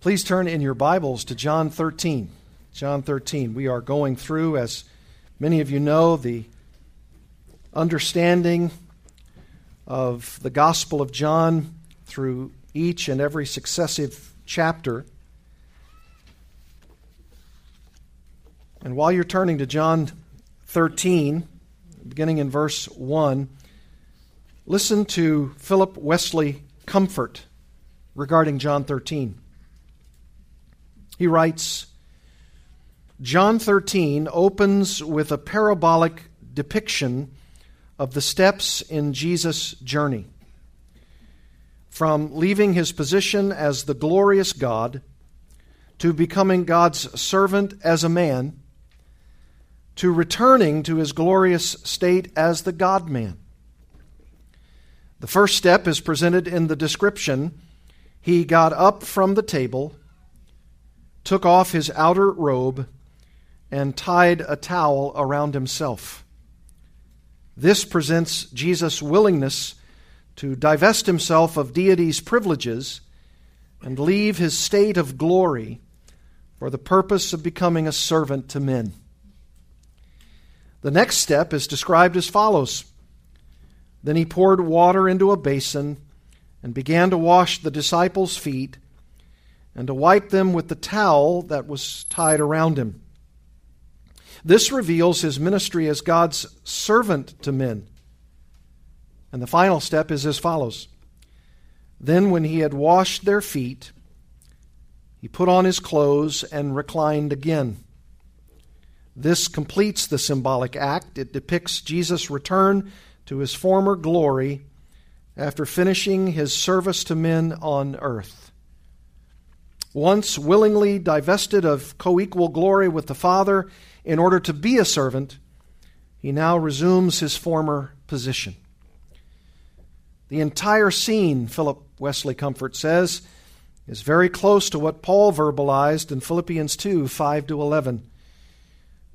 Please turn in your Bibles to John 13. John 13. We are going through, as many of you know, the understanding of the Gospel of John through each and every successive chapter. And while you're turning to John 13, beginning in verse 1, listen to Philip Wesley Comfort regarding John 13. He writes John 13 opens with a parabolic depiction of the steps in Jesus' journey. From leaving his position as the glorious God to becoming God's servant as a man to returning to his glorious state as the God man. The first step is presented in the description. He got up from the table, took off his outer robe, and tied a towel around himself. This presents Jesus' willingness to divest himself of deity's privileges and leave his state of glory for the purpose of becoming a servant to men. The next step is described as follows Then he poured water into a basin and began to wash the disciples' feet and to wipe them with the towel that was tied around him. This reveals his ministry as God's servant to men. And the final step is as follows Then, when he had washed their feet, he put on his clothes and reclined again. This completes the symbolic act. It depicts Jesus' return to his former glory after finishing his service to men on earth. Once willingly divested of co equal glory with the Father in order to be a servant, he now resumes his former position. The entire scene, Philip Wesley Comfort says, is very close to what Paul verbalized in Philippians 2 5 to 11.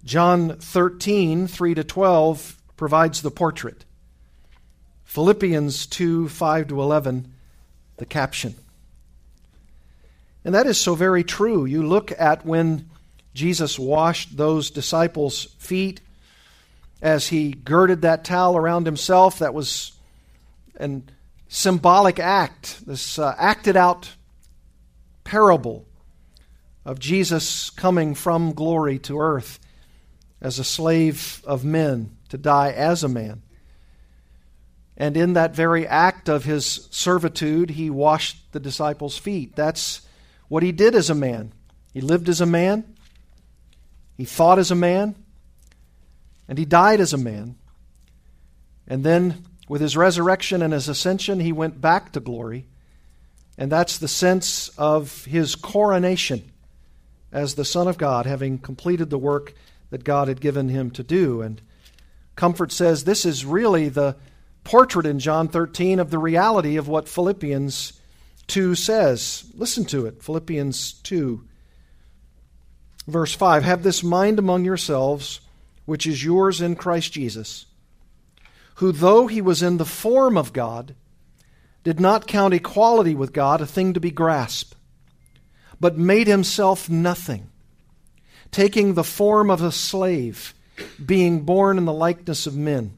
John 13, 3 to 12, provides the portrait. Philippians 2, 5 to 11, the caption. And that is so very true. You look at when Jesus washed those disciples' feet as he girded that towel around himself. That was an symbolic act, this uh, acted out parable of Jesus coming from glory to earth as a slave of men, to die as a man. And in that very act of his servitude, he washed the disciples' feet. That's what he did as a man. He lived as a man, he thought as a man, and he died as a man. And then, with his resurrection and his ascension, he went back to glory. And that's the sense of his coronation as the Son of God, having completed the work that God had given him to do. And Comfort says this is really the portrait in John 13 of the reality of what Philippians 2 says. Listen to it Philippians 2, verse 5 Have this mind among yourselves, which is yours in Christ Jesus, who, though he was in the form of God, did not count equality with God a thing to be grasped, but made himself nothing taking the form of a slave, being born in the likeness of men.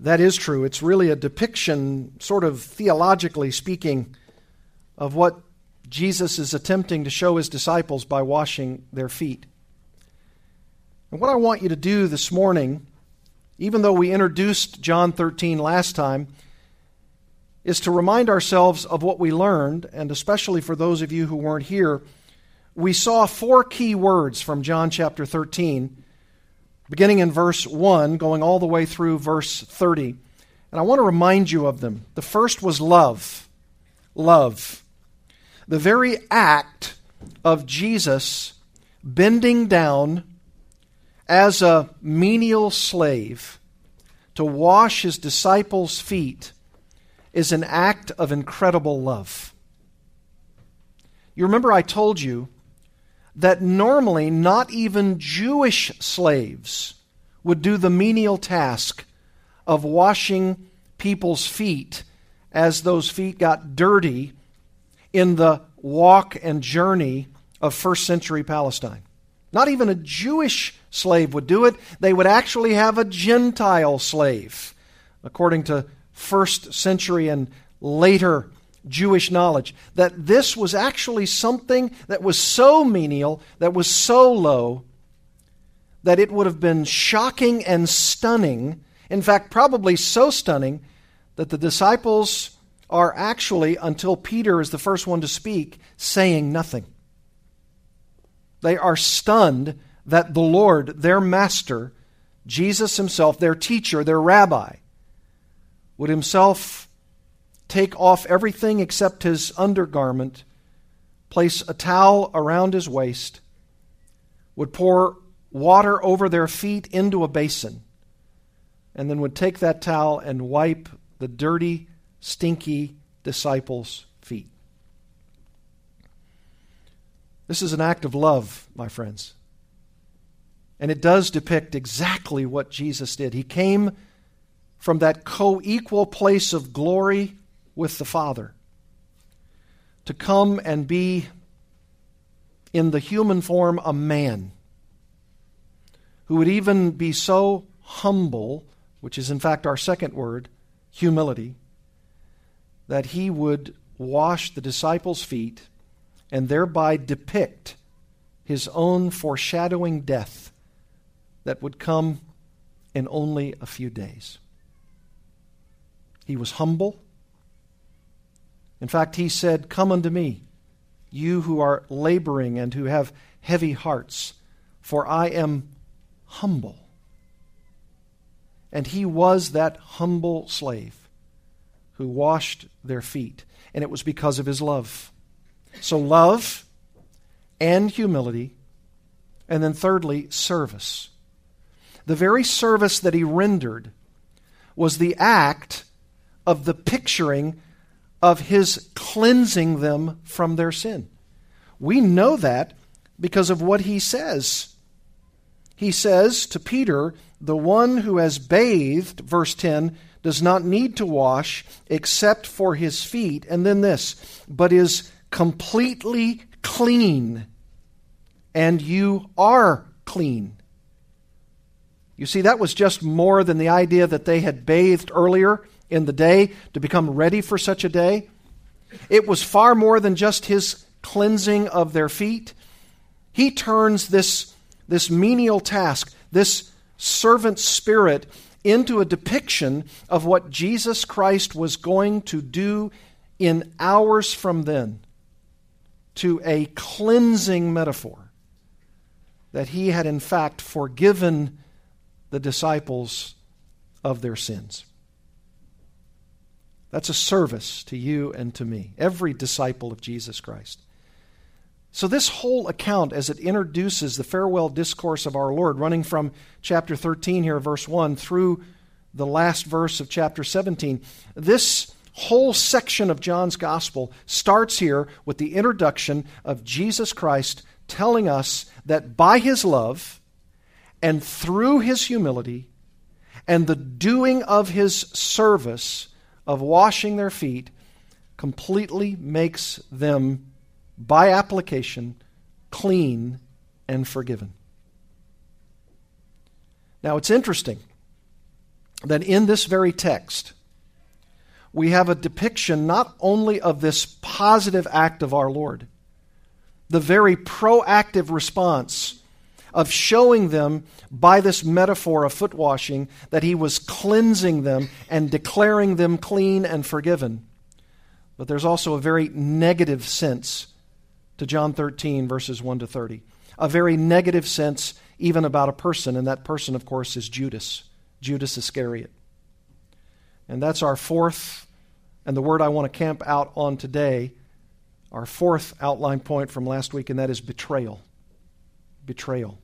That is true. It's really a depiction, sort of theologically speaking, of what Jesus is attempting to show his disciples by washing their feet. And what I want you to do this morning, even though we introduced John 13 last time, is to remind ourselves of what we learned, and especially for those of you who weren't here, we saw four key words from John chapter 13, beginning in verse 1, going all the way through verse 30. And I want to remind you of them. The first was love. Love. the very act of Jesus bending down as a menial slave to wash his disciples' feet is an act of incredible love. You remember I told you that normally not even Jewish slaves would do the menial task of washing people's feet as those feet got dirty in the walk and journey of first century Palestine. Not even a Jewish slave would do it. They would actually have a Gentile slave, according to first century and later Jewish knowledge. That this was actually something that was so menial, that was so low, that it would have been shocking and stunning. In fact, probably so stunning that the disciples are actually, until Peter is the first one to speak, saying nothing. They are stunned that the Lord, their master, Jesus himself, their teacher, their rabbi, would himself take off everything except his undergarment, place a towel around his waist, would pour water over their feet into a basin, and then would take that towel and wipe the dirty, stinky disciples' feet. This is an act of love, my friends. And it does depict exactly what Jesus did. He came from that co equal place of glory with the Father to come and be, in the human form, a man who would even be so humble, which is in fact our second word, humility, that he would wash the disciples' feet and thereby depict his own foreshadowing death that would come in only a few days. He was humble. In fact, he said, Come unto me, you who are laboring and who have heavy hearts, for I am humble. And he was that humble slave who washed their feet, and it was because of his love. So, love and humility. And then, thirdly, service. The very service that he rendered was the act of the picturing of his cleansing them from their sin. We know that because of what he says. He says to Peter, The one who has bathed, verse 10, does not need to wash except for his feet. And then this, but is completely clean, and you are clean. You see, that was just more than the idea that they had bathed earlier in the day to become ready for such a day. It was far more than just his cleansing of their feet. He turns this, this menial task, this servant spirit, into a depiction of what Jesus Christ was going to do in hours from then to a cleansing metaphor that he had in fact forgiven the disciples of their sins. That's a service to you and to me, every disciple of Jesus Christ. So, this whole account, as it introduces the farewell discourse of our Lord, running from chapter 13 here, verse 1, through the last verse of chapter 17, this whole section of John's gospel starts here with the introduction of Jesus Christ telling us that by his love and through his humility and the doing of his service of washing their feet completely makes them, by application, clean and forgiven. Now, it's interesting that in this very text, we have a depiction not only of this positive act of our Lord, the very proactive response of showing them by this metaphor of foot washing that he was cleansing them and declaring them clean and forgiven. But there's also a very negative sense to John 13, verses 1 to 30. A very negative sense, even about a person, and that person, of course, is Judas, Judas Iscariot. And that's our fourth and the word I want to camp out on today our fourth outline point from last week, and that is betrayal. Betrayal.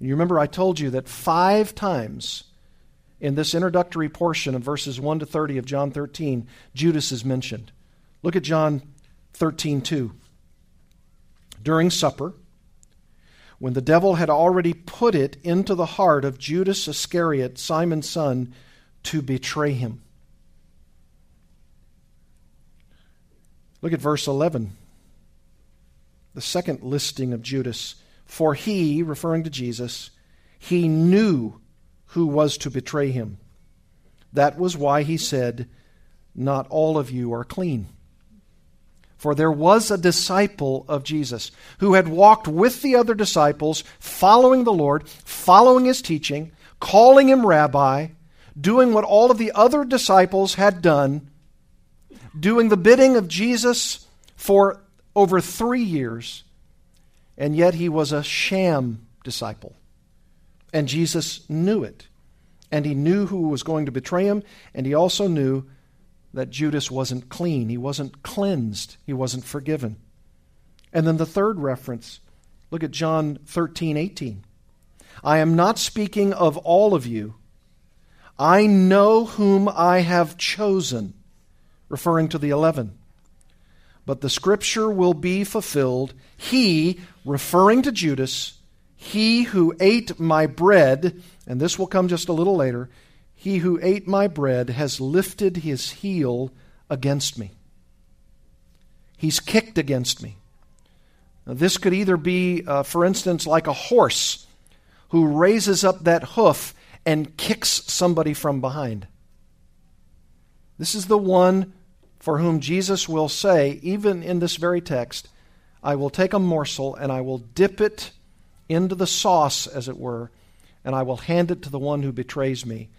You remember I told you that five times in this introductory portion of verses 1 to 30 of John 13, Judas is mentioned. Look at John 13, 2. During supper, when the devil had already put it into the heart of Judas Iscariot, Simon's son, to betray him. Look at verse 11. The second listing of Judas. For he, referring to Jesus, he knew who was to betray him. That was why he said, Not all of you are clean. For there was a disciple of Jesus who had walked with the other disciples, following the Lord, following his teaching, calling him rabbi, doing what all of the other disciples had done, doing the bidding of Jesus for over three years, and yet he was a sham disciple. And Jesus knew it. And he knew who was going to betray him, and he also knew that Judas wasn't clean. He wasn't cleansed. He wasn't forgiven. And then the third reference look at John 13, 18. I am not speaking of all of you. I know whom I have chosen, referring to the eleven. But the scripture will be fulfilled. He, referring to Judas, he who ate my bread, and this will come just a little later, he who ate my bread has lifted his heel against me. He's kicked against me. Now, this could either be, uh, for instance, like a horse who raises up that hoof and kicks somebody from behind. This is the one for whom Jesus will say, even in this very text, I will take a morsel and I will dip it into the sauce, as it were, and I will hand it to the one who betrays me.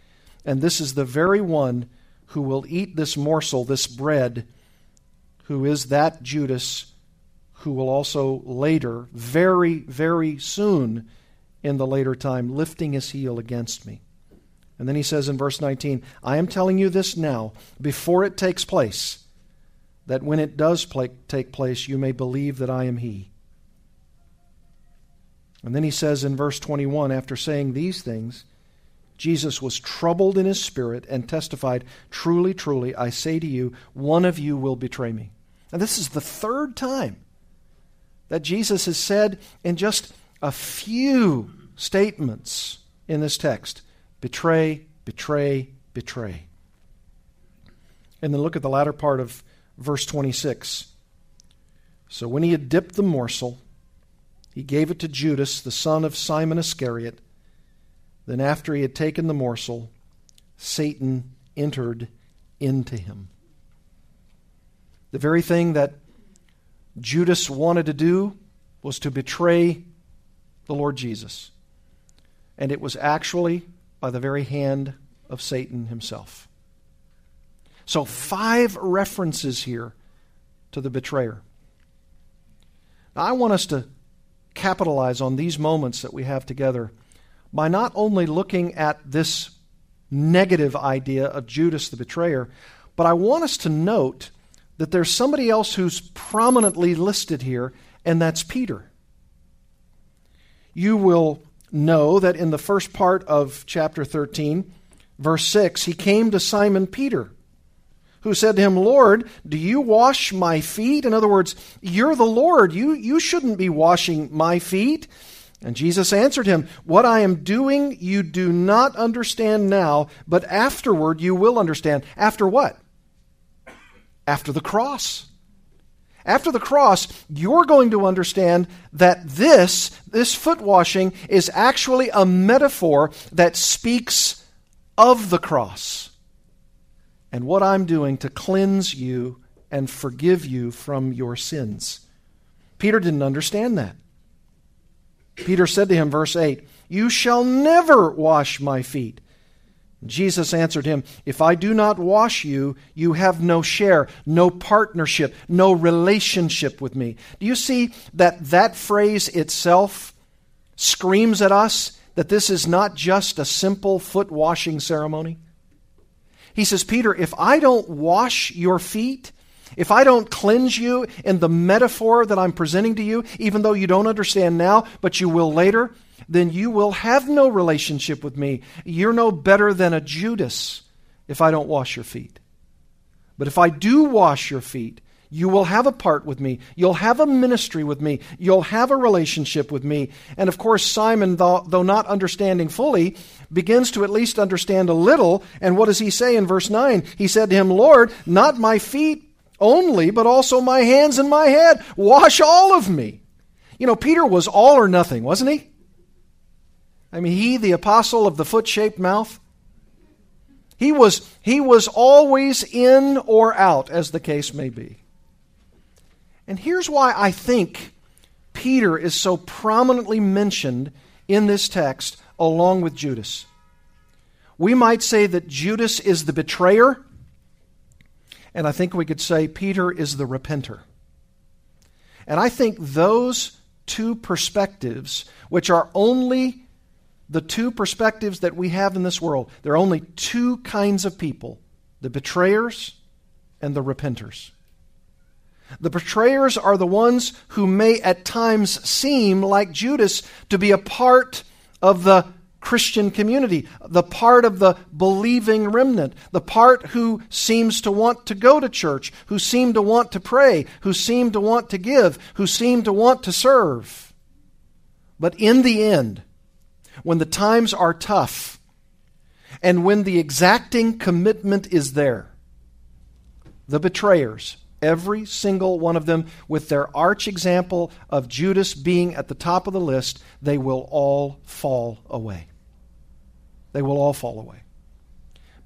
And this is the very one who will eat this morsel, this bread, who is that Judas who will also later, very, very soon in the later time, lifting his heel against me. And then he says in verse 19, I am telling you this now, before it takes place, that when it does take place, you may believe that I am he. And then he says in verse 21 after saying these things, Jesus was troubled in his spirit and testified, Truly, truly, I say to you, one of you will betray me. And this is the third time that Jesus has said in just a few statements in this text betray, betray, betray. And then look at the latter part of verse 26. So when he had dipped the morsel, he gave it to Judas, the son of Simon Iscariot. Then, after he had taken the morsel, Satan entered into him. The very thing that Judas wanted to do was to betray the Lord Jesus. And it was actually by the very hand of Satan himself. So, five references here to the betrayer. Now, I want us to capitalize on these moments that we have together by not only looking at this negative idea of Judas the betrayer, but I want us to note that there's somebody else who's prominently listed here, and that's Peter. You will know that in the first part of chapter 13, verse 6, he came to Simon Peter who said to him, Lord, do you wash my feet? In other words, you're the Lord. You, you shouldn't be washing my feet. And Jesus answered him, What I am doing you do not understand now, but afterward you will understand. After what? After the cross. After the cross, you're going to understand that this, this foot washing, is actually a metaphor that speaks of the cross and what I'm doing to cleanse you and forgive you from your sins. Peter didn't understand that. Peter said to him, verse 8, You shall never wash my feet. Jesus answered him, If I do not wash you, you have no share, no partnership, no relationship with me. Do you see that that phrase itself screams at us that this is not just a simple foot washing ceremony? He says, Peter, if I don't wash your feet, if I don't cleanse you in the metaphor that I'm presenting to you, even though you don't understand now, but you will later, then you will have no relationship with me. You're no better than a Judas if I don't wash your feet. But if I do wash your feet, you will have a part with me. You'll have a ministry with me. You'll have a relationship with me. And of course, Simon, though, though, not understanding fully, begins to at least understand a little. And what does he say in verse 9? He said to him, Lord, not my feet only, but also my hands and my head. Wash all of me. You know, Peter was all or nothing, wasn't he? I mean, he, the apostle of the foot shaped mouth, he was, he was always in or out, as the case may be. And here's why I think Peter is so prominently mentioned in this text along with Judas. We might say that Judas is the betrayer, and I think we could say Peter is the repenter. And I think those two perspectives, which are only the two perspectives that we have in this world, there are only two kinds of people the betrayers and the repenters. The betrayers are the ones who may at times seem, like Judas, to be a part of the Christian community, the part of the believing remnant, the part who seems to want to go to church, who seem to want to pray, who seem to want to give, who seem to want to serve. But in the end, when the times are tough, and when the exacting commitment is there, the betrayers, every single one of them, with their arch example of Judas being at the top of the list, they will all fall away. They will all fall away.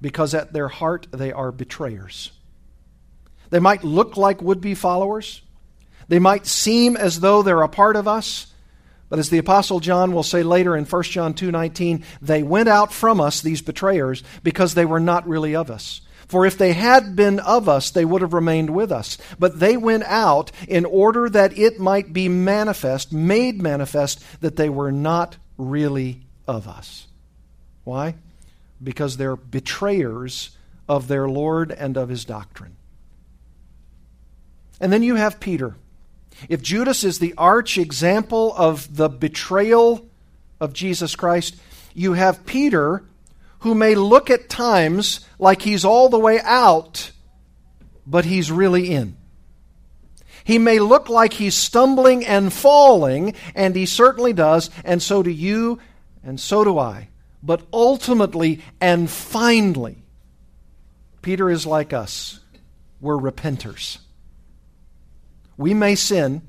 Because at their heart, they are betrayers. They might look like would be followers, they might seem as though they're a part of us. But as the apostle John will say later in 1 John 2:19, they went out from us these betrayers because they were not really of us. For if they had been of us, they would have remained with us. But they went out in order that it might be manifest, made manifest, that they were not really of us. Why? Because they're betrayers of their Lord and of his doctrine. And then you have Peter. If Judas is the arch example of the betrayal of Jesus Christ, you have Peter who may look at times like he's all the way out, but he's really in. He may look like he's stumbling and falling, and he certainly does, and so do you, and so do I. But ultimately and finally, Peter is like us. We're repenters. We may sin,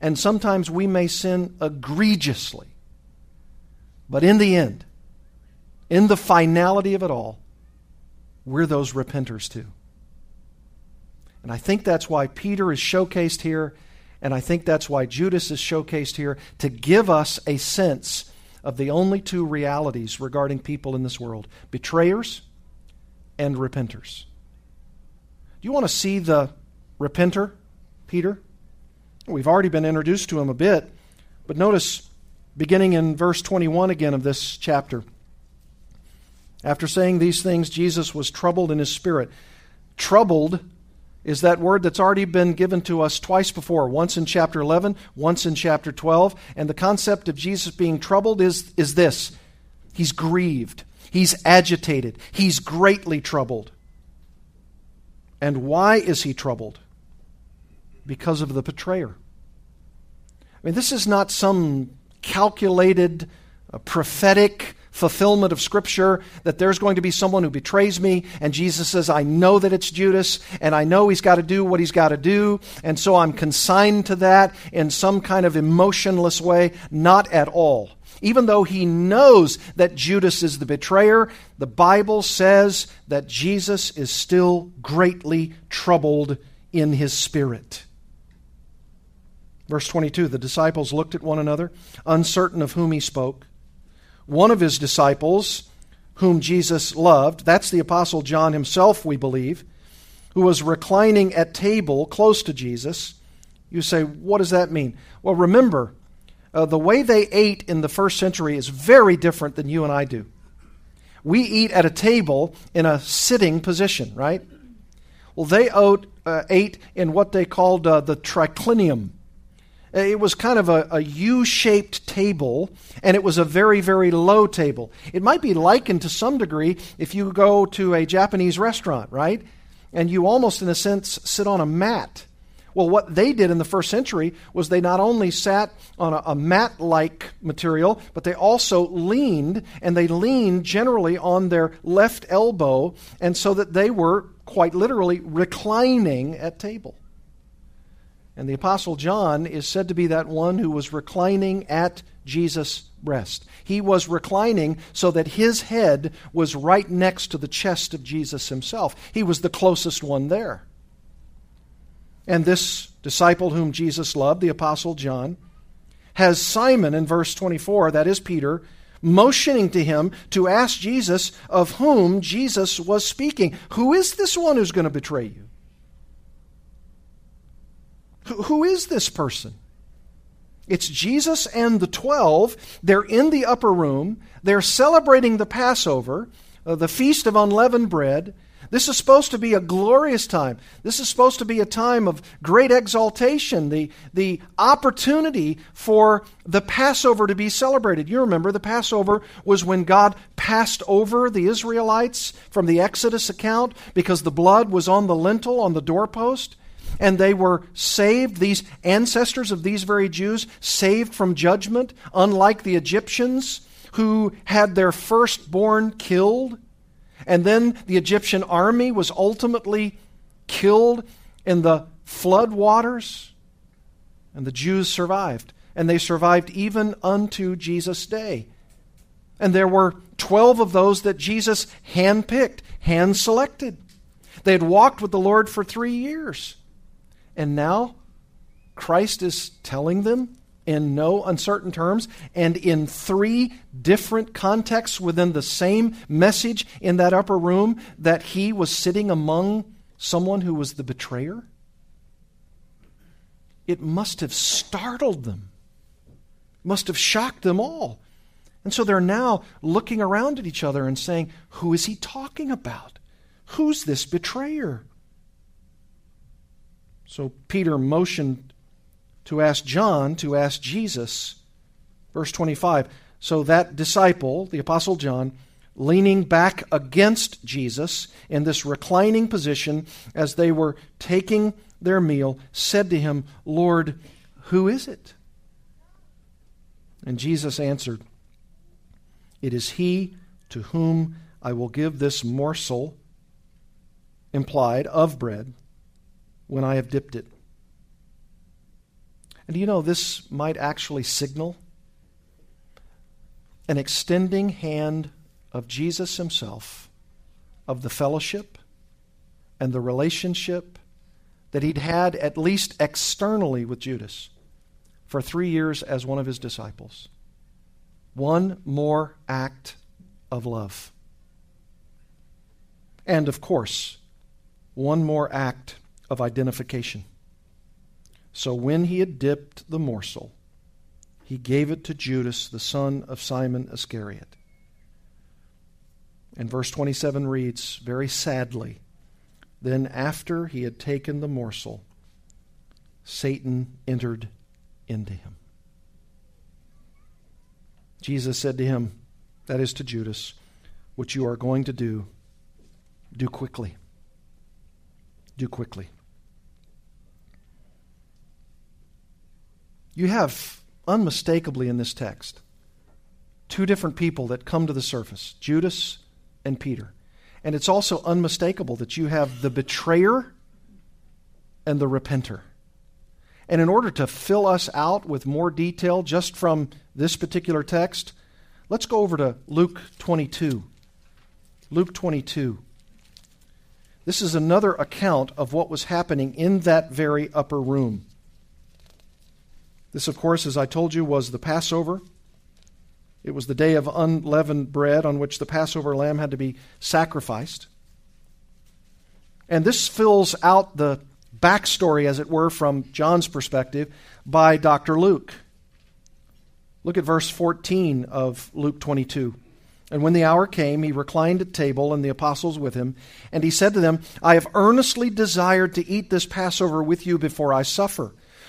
and sometimes we may sin egregiously. But in the end, in the finality of it all, we're those repenters too. And I think that's why Peter is showcased here, and I think that's why Judas is showcased here to give us a sense of the only two realities regarding people in this world betrayers and repenters. Do you want to see the repenter, Peter? We've already been introduced to him a bit, but notice beginning in verse 21 again of this chapter. After saying these things, Jesus was troubled in his spirit. Troubled is that word that's already been given to us twice before, once in chapter 11, once in chapter 12. And the concept of Jesus being troubled is, is this He's grieved, He's agitated, He's greatly troubled. And why is He troubled? Because of the betrayer. I mean, this is not some calculated, uh, prophetic, fulfillment of Scripture that there's going to be someone who betrays me, and Jesus says, I know that it's Judas, and I know he's got to do what he's got to do, and so I'm consigned to that in some kind of emotionless way. Not at all. Even though he knows that Judas is the betrayer, the Bible says that Jesus is still greatly troubled in his spirit. Verse 22 The disciples looked at one another, uncertain of whom he spoke one of his disciples, whom Jesus loved, that's the Apostle John himself, we believe, who was reclining at table close to Jesus. You say, what does that mean? Well, remember, uh, the way they ate in the first century is very different than you and I do. We eat at a table in a sitting position, right? Well, they ate, uh, ate in what they called uh, the triclinium. It was kind of a a U shaped table, and it was a very, very low table. It might be likened to some degree if you go to a Japanese restaurant, right? And you almost, in a sense, sit on a mat. Well, what they did in the first century was they not only sat on a, a mat like material, but they also leaned, and they leaned generally on their left elbow, and so that they were quite literally reclining at table. And the Apostle John is said to be that one who was reclining at Jesus' breast. He was reclining so that his head was right next to the chest of Jesus himself. He was the closest one there. And this disciple whom Jesus loved, the Apostle John, has Simon in verse 24, that is Peter, motioning to him to ask Jesus of whom Jesus was speaking. Who is this one who's going to betray you? Who is this person? It's Jesus and the twelve. They're in the upper room. They're celebrating the Passover, uh, the Feast of Unleavened Bread. This is supposed to be a glorious time. This is supposed to be a time of great exaltation, the, the opportunity for the Passover to be celebrated. You remember the Passover was when God passed over the Israelites from the Exodus account because the blood was on the lintel, on the doorpost, and they were saved, these ancestors of these very Jews, saved from judgment, unlike the Egyptians who had their firstborn killed and then the Egyptian army was ultimately killed in the flood waters. And the Jews survived. And they survived even unto Jesus' day. And there were 12 of those that Jesus handpicked, hand selected. They had walked with the Lord for three years. And now Christ is telling them in no uncertain terms and in three different contexts within the same message in that upper room that he was sitting among someone who was the betrayer? It must have startled them, must have shocked them all. And so they're now looking around at each other and saying, Who is he talking about? Who's this betrayer? So Peter motioned to ask John to ask Jesus. Verse 25. So that disciple, the Apostle John, leaning back against Jesus in this reclining position as they were taking their meal, said to him, Lord, who is it? And Jesus answered, It is he to whom I will give this morsel, implied, of bread, when I have dipped it. And do you know this might actually signal an extending hand of Jesus himself, of the fellowship and the relationship that he'd had, at least externally, with Judas for three years as one of his disciples. One more act of love. And of course, one more act of identification. So when he had dipped the morsel, he gave it to Judas, the son of Simon Iscariot. And verse 27 reads very sadly Then after he had taken the morsel, Satan entered into him. Jesus said to him, that is to Judas, what you are going to do, do quickly. Do quickly. You have unmistakably in this text two different people that come to the surface Judas and Peter. And it's also unmistakable that you have the betrayer and the repenter. And in order to fill us out with more detail just from this particular text, let's go over to Luke 22. Luke 22. This is another account of what was happening in that very upper room. This, of course, as I told you, was the Passover. It was the day of unleavened bread on which the Passover lamb had to be sacrificed. And this fills out the backstory, as it were, from John's perspective by Dr. Luke. Look at verse 14 of Luke 22. And when the hour came, he reclined at table, and the apostles with him. And he said to them, I have earnestly desired to eat this Passover with you before I suffer.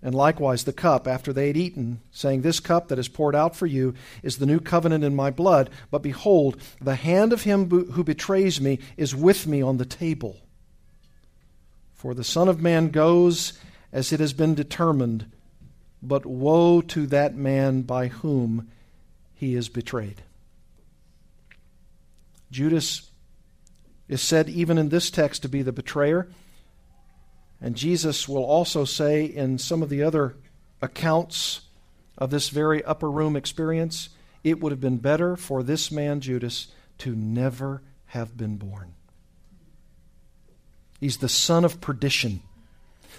And likewise the cup after they had eaten, saying, This cup that is poured out for you is the new covenant in my blood. But behold, the hand of him who betrays me is with me on the table. For the Son of Man goes as it has been determined, but woe to that man by whom he is betrayed. Judas is said, even in this text, to be the betrayer. And Jesus will also say in some of the other accounts of this very upper room experience, it would have been better for this man, Judas, to never have been born. He's the son of perdition,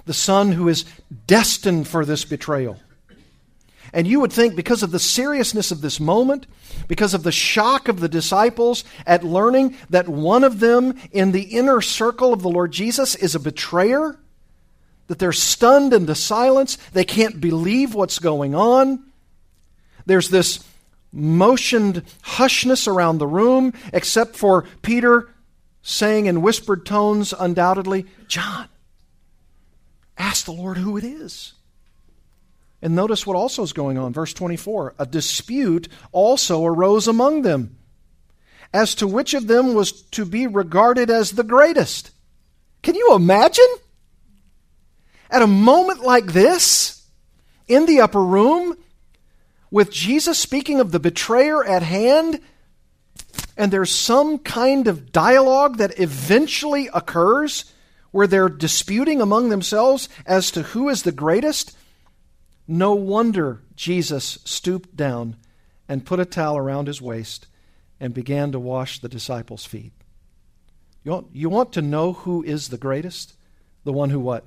the son who is destined for this betrayal. And you would think, because of the seriousness of this moment, because of the shock of the disciples at learning that one of them in the inner circle of the Lord Jesus is a betrayer, that they're stunned into silence. They can't believe what's going on. There's this motioned hushness around the room, except for Peter saying in whispered tones, undoubtedly, John, ask the Lord who it is. And notice what also is going on. Verse 24 A dispute also arose among them as to which of them was to be regarded as the greatest. Can you imagine? At a moment like this, in the upper room, with Jesus speaking of the betrayer at hand, and there's some kind of dialogue that eventually occurs where they're disputing among themselves as to who is the greatest, no wonder Jesus stooped down and put a towel around his waist and began to wash the disciples' feet. You want, you want to know who is the greatest? The one who what?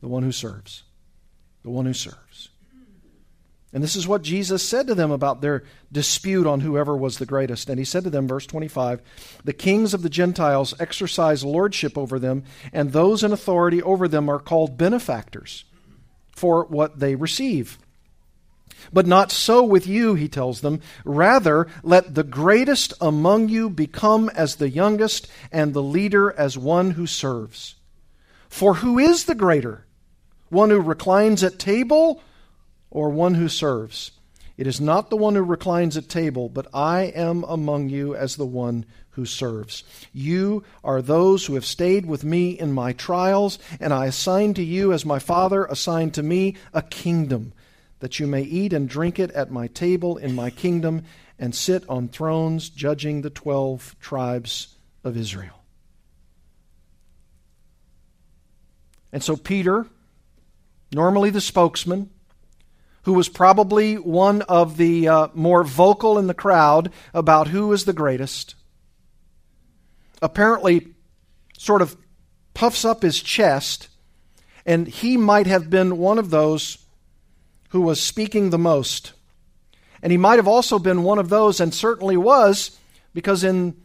The one who serves. The one who serves. And this is what Jesus said to them about their dispute on whoever was the greatest. And he said to them, verse 25, The kings of the Gentiles exercise lordship over them, and those in authority over them are called benefactors for what they receive. But not so with you, he tells them. Rather, let the greatest among you become as the youngest, and the leader as one who serves. For who is the greater? One who reclines at table or one who serves? It is not the one who reclines at table, but I am among you as the one who serves. You are those who have stayed with me in my trials, and I assign to you, as my Father assigned to me, a kingdom, that you may eat and drink it at my table in my kingdom, and sit on thrones judging the twelve tribes of Israel. And so Peter normally the spokesman, who was probably one of the uh, more vocal in the crowd about who is the greatest, apparently sort of puffs up his chest, and he might have been one of those who was speaking the most. And he might have also been one of those, and certainly was, because in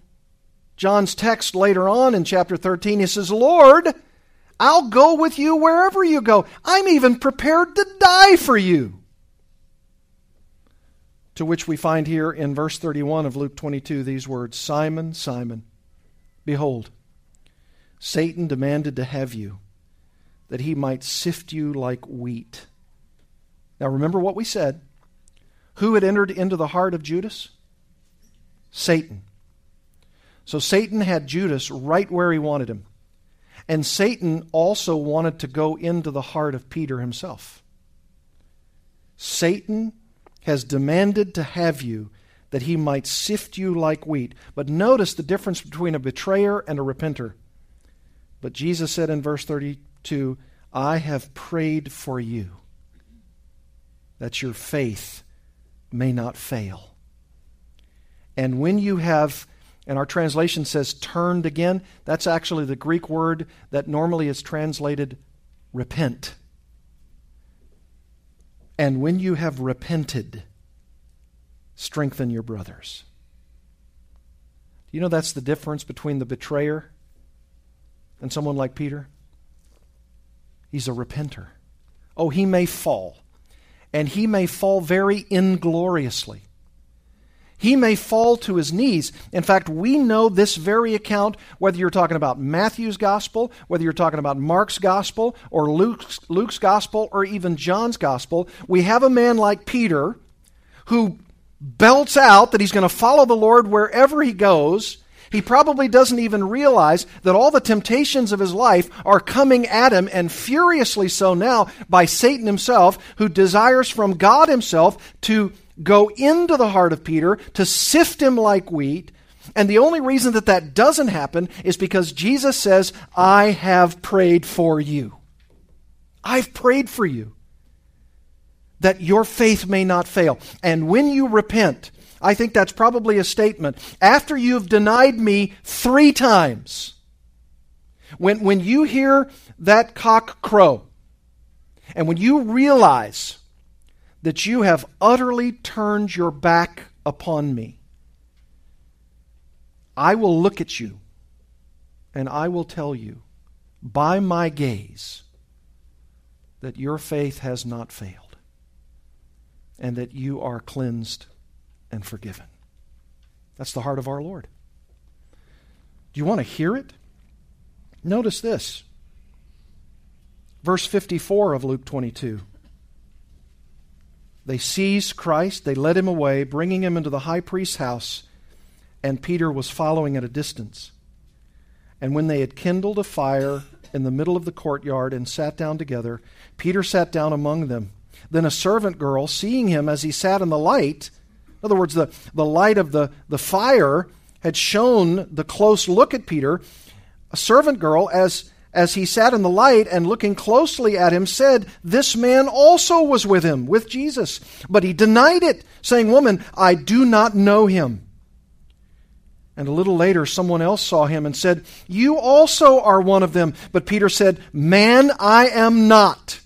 John's text later on in chapter 13, he says, Lord, I'll go with you wherever you go. I'm even prepared to die for you. To which we find here in verse 31 of Luke 22 these words Simon, Simon, behold, Satan demanded to have you, that he might sift you like wheat. Now remember what we said. Who had entered into the heart of Judas? Satan. So Satan had Judas right where he wanted him. And Satan also wanted to go into the heart of Peter himself. Satan has demanded to have you that he might sift you like wheat. But notice the difference between a betrayer and a repenter. But Jesus said in verse 32 I have prayed for you that your faith may not fail. And when you have and our translation says turned again, that's actually the Greek word that normally is translated repent. And when you have repented, strengthen your brothers. Do you know that's the difference between the betrayer and someone like Peter? He's a repenter. Oh, he may fall, and he may fall very ingloriously. He may fall to his knees. In fact, we know this very account, whether you're talking about Matthew's gospel, whether you're talking about Mark's gospel, or Luke's, Luke's gospel, or even John's gospel. We have a man like Peter who belts out that he's going to follow the Lord wherever he goes. He probably doesn't even realize that all the temptations of his life are coming at him, and furiously so now by Satan himself, who desires from God himself to go into the heart of Peter to sift him like wheat. And the only reason that that doesn't happen is because Jesus says, I have prayed for you. I've prayed for you that your faith may not fail. And when you repent, I think that's probably a statement. After you've denied me three times, when, when you hear that cock crow, and when you realize that you have utterly turned your back upon me. I will look at you and I will tell you by my gaze that your faith has not failed and that you are cleansed and forgiven. That's the heart of our Lord. Do you want to hear it? Notice this. Verse 54 of Luke 22. They seized Christ, they led him away, bringing him into the high priest's house, and Peter was following at a distance. And when they had kindled a fire in the middle of the courtyard and sat down together, Peter sat down among them. Then a servant girl, seeing him as he sat in the light, in other words, the, the light of the, the fire had shown the close look at Peter, a servant girl, as as he sat in the light and looking closely at him, said, This man also was with him, with Jesus. But he denied it, saying, Woman, I do not know him. And a little later, someone else saw him and said, You also are one of them. But Peter said, Man, I am not.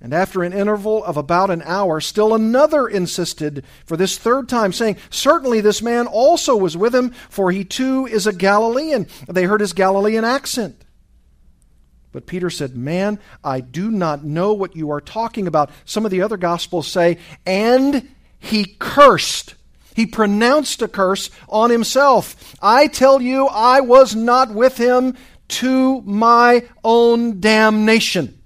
And after an interval of about an hour, still another insisted for this third time, saying, Certainly this man also was with him, for he too is a Galilean. They heard his Galilean accent. But Peter said, Man, I do not know what you are talking about. Some of the other Gospels say, And he cursed. He pronounced a curse on himself. I tell you, I was not with him to my own damnation.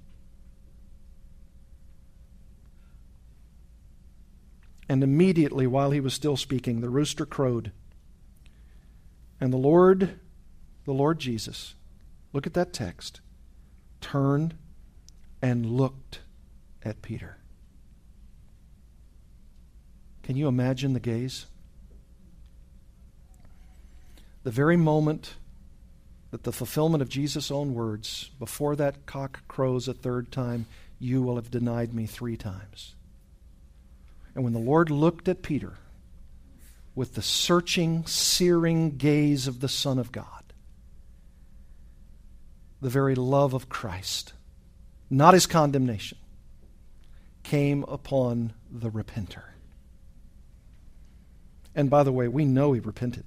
And immediately, while he was still speaking, the rooster crowed. And the Lord, the Lord Jesus, look at that text turned and looked at Peter. Can you imagine the gaze? The very moment that the fulfillment of Jesus' own words, before that cock crows a third time, you will have denied me three times. And when the Lord looked at Peter with the searching, searing gaze of the Son of God, the very love of Christ, not his condemnation, came upon the repenter. And by the way, we know he repented.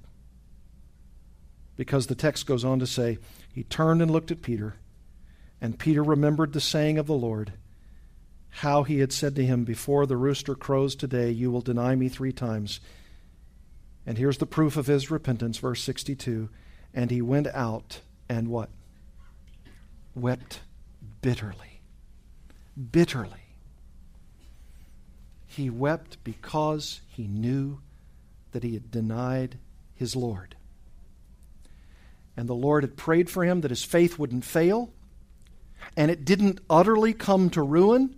Because the text goes on to say, he turned and looked at Peter, and Peter remembered the saying of the Lord, how he had said to him, Before the rooster crows today, you will deny me three times. And here's the proof of his repentance, verse 62. And he went out and what? Wept bitterly. Bitterly. He wept because he knew that he had denied his Lord. And the Lord had prayed for him that his faith wouldn't fail, and it didn't utterly come to ruin.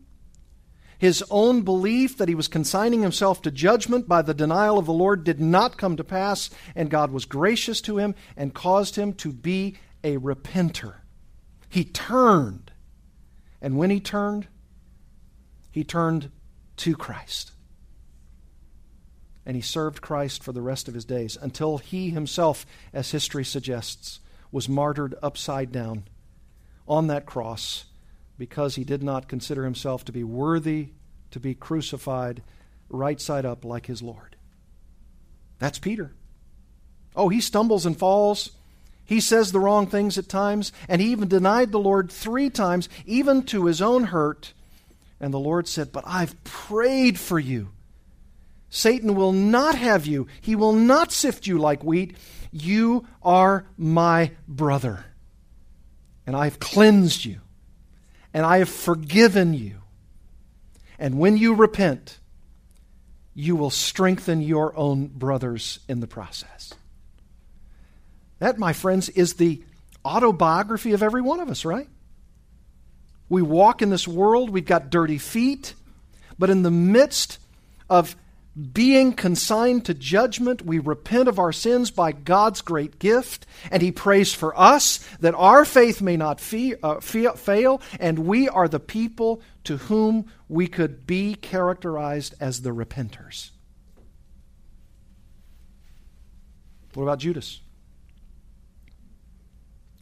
His own belief that he was consigning himself to judgment by the denial of the Lord did not come to pass, and God was gracious to him and caused him to be a repenter. He turned. And when he turned, he turned to Christ. and he served Christ for the rest of his days until he himself, as history suggests, was martyred upside down on that cross because he did not consider himself to be worthy to be crucified right side up like his Lord. That's Peter. Oh, he stumbles and falls. He says the wrong things at times, and he even denied the Lord three times, even to his own hurt. And the Lord said, But I've prayed for you. Satan will not have you, he will not sift you like wheat. You are my brother. And I've cleansed you, and I have forgiven you. And when you repent, you will strengthen your own brothers in the process. That, my friends, is the autobiography of every one of us, right? We walk in this world, we've got dirty feet, but in the midst of being consigned to judgment, we repent of our sins by God's great gift, and He prays for us that our faith may not uh, fail, and we are the people to whom we could be characterized as the repenters. What about Judas?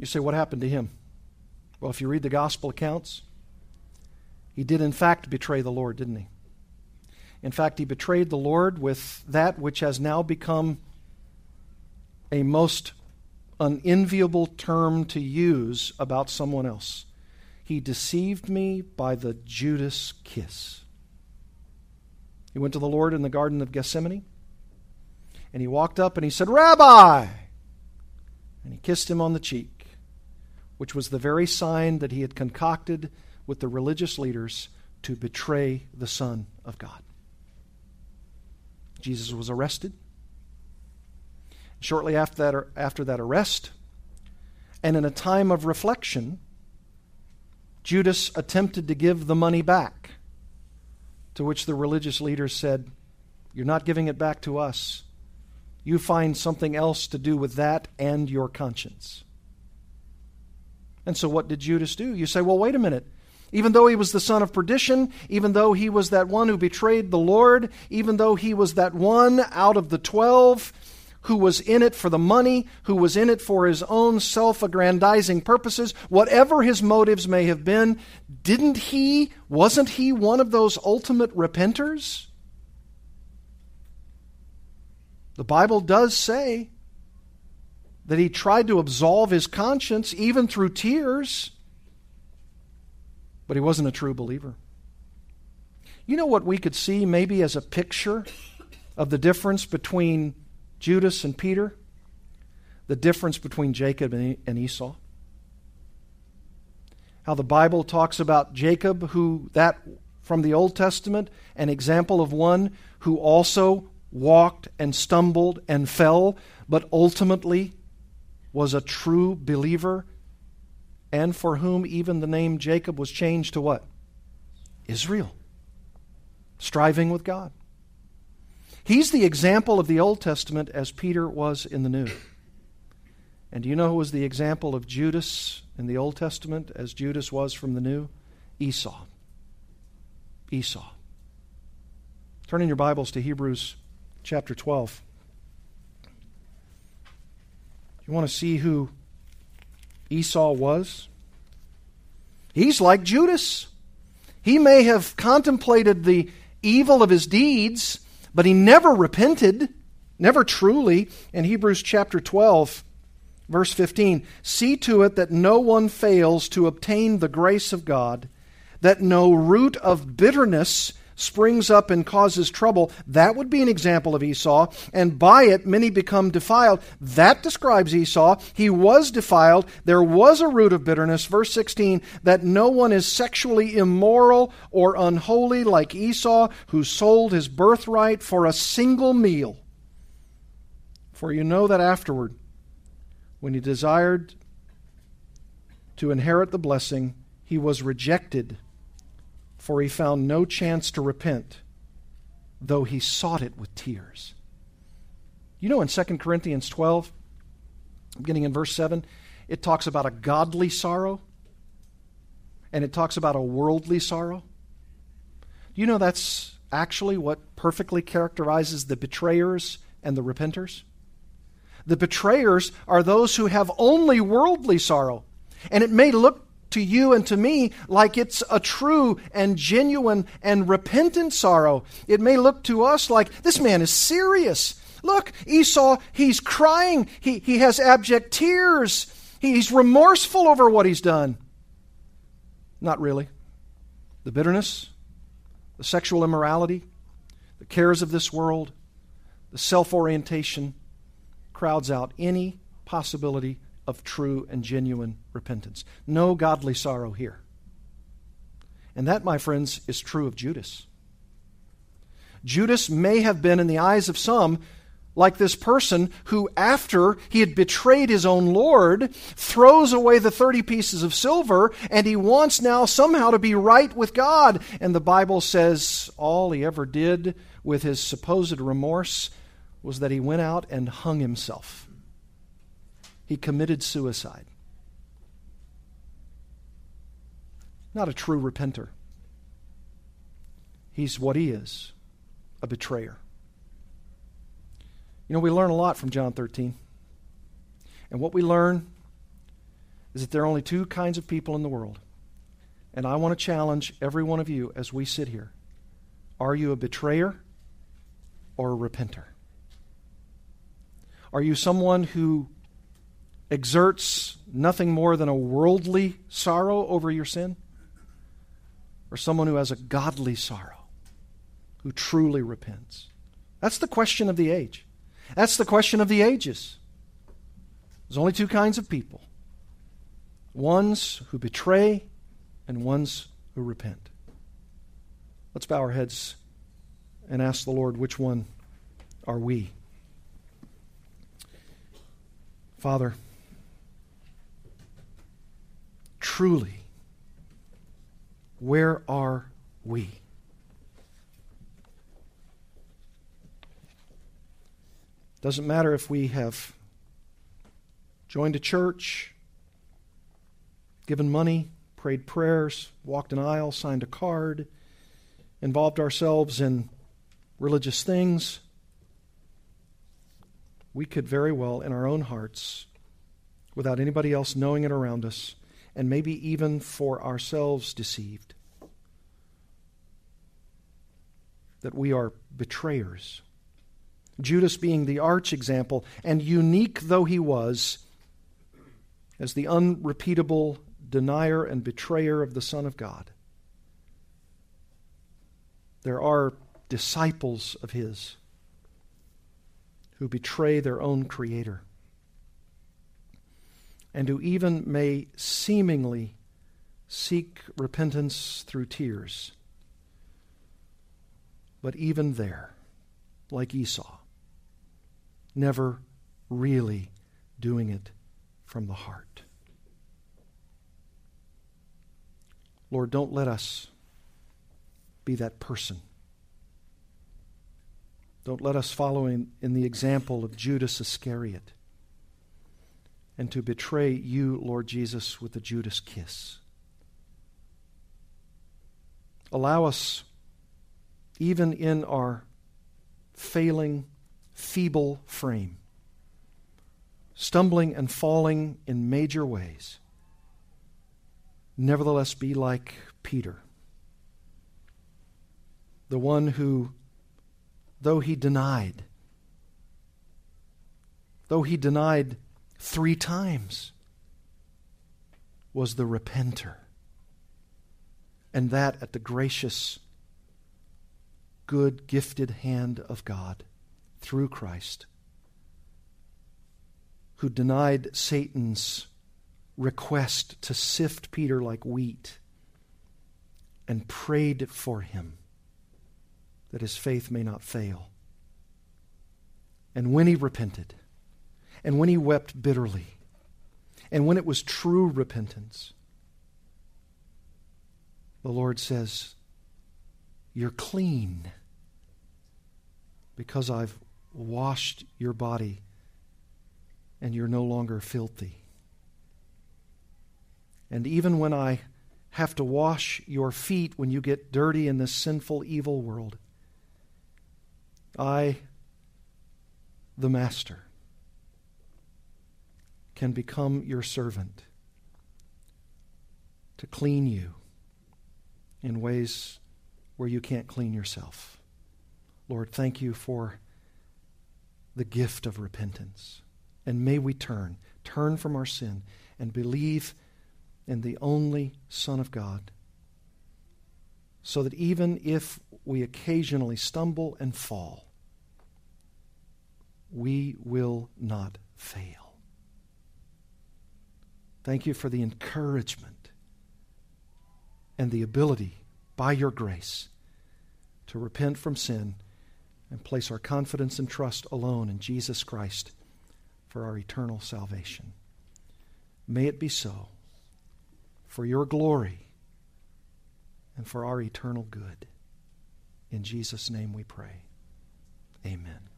You say, what happened to him? Well, if you read the gospel accounts, he did in fact betray the Lord, didn't he? In fact, he betrayed the Lord with that which has now become a most unenviable term to use about someone else. He deceived me by the Judas kiss. He went to the Lord in the Garden of Gethsemane, and he walked up and he said, Rabbi! And he kissed him on the cheek which was the very sign that he had concocted with the religious leaders to betray the Son of God. Jesus was arrested. Shortly after that, after that arrest, and in a time of reflection, Judas attempted to give the money back, to which the religious leaders said, You're not giving it back to us. You find something else to do with that and your conscience. And so, what did Judas do? You say, well, wait a minute. Even though he was the son of perdition, even though he was that one who betrayed the Lord, even though he was that one out of the twelve who was in it for the money, who was in it for his own self aggrandizing purposes, whatever his motives may have been, didn't he, wasn't he one of those ultimate repenters? The Bible does say that he tried to absolve his conscience even through tears, but he wasn't a true believer. You know what we could see maybe as a picture of the difference between Judas and Peter? The difference between Jacob and Esau. How the Bible talks about Jacob, who that from the Old Testament, an example of one who also walked and stumbled and fell, but ultimately was a true believer and for whom even the name Jacob was changed to what? Israel. Striving with God. He's the example of the Old Testament as Peter was in the New. And do you know who was the example of Judas in the Old Testament as Judas was from the New? Esau. Esau. Turn in your Bibles to Hebrews chapter 12. You want to see who Esau was? He's like Judas. He may have contemplated the evil of his deeds, but he never repented, never truly. In Hebrews chapter 12, verse 15, see to it that no one fails to obtain the grace of God, that no root of bitterness springs up and causes trouble, that would be an example of Esau. And by it, many become defiled. That describes Esau. He was defiled. There was a root of bitterness. Verse 16, that no one is sexually immoral or unholy like Esau, who sold his birthright for a single meal. For you know that afterward, when he desired to inherit the blessing, he was rejected for he found no chance to repent, though he sought it with tears. You know, in 2 Corinthians 12, beginning in verse 7, it talks about a godly sorrow and it talks about a worldly sorrow. You know, that's actually what perfectly characterizes the betrayers and the repenters? The betrayers are those who have only worldly sorrow. And it may look to you and to me like it's a true and genuine and repentant sorrow. It may look to us like this man is serious. Look, Esau, he's crying. He, he has abject tears. He's remorseful over what he's done. Not really. The bitterness, the sexual immorality, the cares of this world, the self orientation crowds out any possibility of true and genuine repentance. No godly sorrow here. And that, my friends, is true of Judas. Judas may have been, in the eyes of some, like this person who, after he had betrayed his own Lord, throws away the 30 pieces of silver and he wants now somehow to be right with God. And the Bible says all he ever did with his supposed remorse was that he went out and hung himself. He committed suicide. Not a true repenter. He's what he is a betrayer. You know, we learn a lot from John 13. And what we learn is that there are only two kinds of people in the world. And I want to challenge every one of you as we sit here. Are you a betrayer or a repenter? Are you someone who exerts nothing more than a worldly sorrow over your sin? Or someone who has a godly sorrow, who truly repents? That's the question of the age. That's the question of the ages. There's only two kinds of people ones who betray and ones who repent. Let's bow our heads and ask the Lord, which one are we? Father, truly, where are we? Doesn't matter if we have joined a church, given money, prayed prayers, walked an aisle, signed a card, involved ourselves in religious things. We could very well, in our own hearts, without anybody else knowing it around us, and maybe even for ourselves deceived, that we are betrayers Judas being the arch example, and unique though he was, as the unrepeatable denier and betrayer of the Son of God. There are disciples of his who betray their own Creator and who even may seemingly seek repentance through tears. But even there, like Esau, never really doing it from the heart. Lord, don't let us be that person. Don't let us follow in, in, the example of Judas Iscariot and to betray you, Lord Jesus, with the Judas kiss. Allow us, even in our failing feeble frame, stumbling and falling in major ways, nevertheless be like Peter, the one who, though he denied, though he denied three times, was the repenter. And that at the gracious, good, gifted hand of God through Christ, who denied Satan's request to sift Peter like wheat and prayed for him that his faith may not fail. And when he repented, and when he wept bitterly, and when it was true repentance, the Lord says, You're clean because I've washed your body and you're no longer filthy. And even when I have to wash your feet when you get dirty in this sinful, evil world, I, the Master, can become your servant to clean you in ways where you can't clean yourself. Lord, thank you for the gift of repentance. And may we turn, turn from our sin, and believe in the only Son of God, so that even if we occasionally stumble and fall, we will not fail. Thank you for the encouragement and the ability, by your grace, to repent from sin and place our confidence and trust alone in Jesus Christ for our eternal salvation. May it be so for your glory and for our eternal good. In Jesus' name we pray. Amen.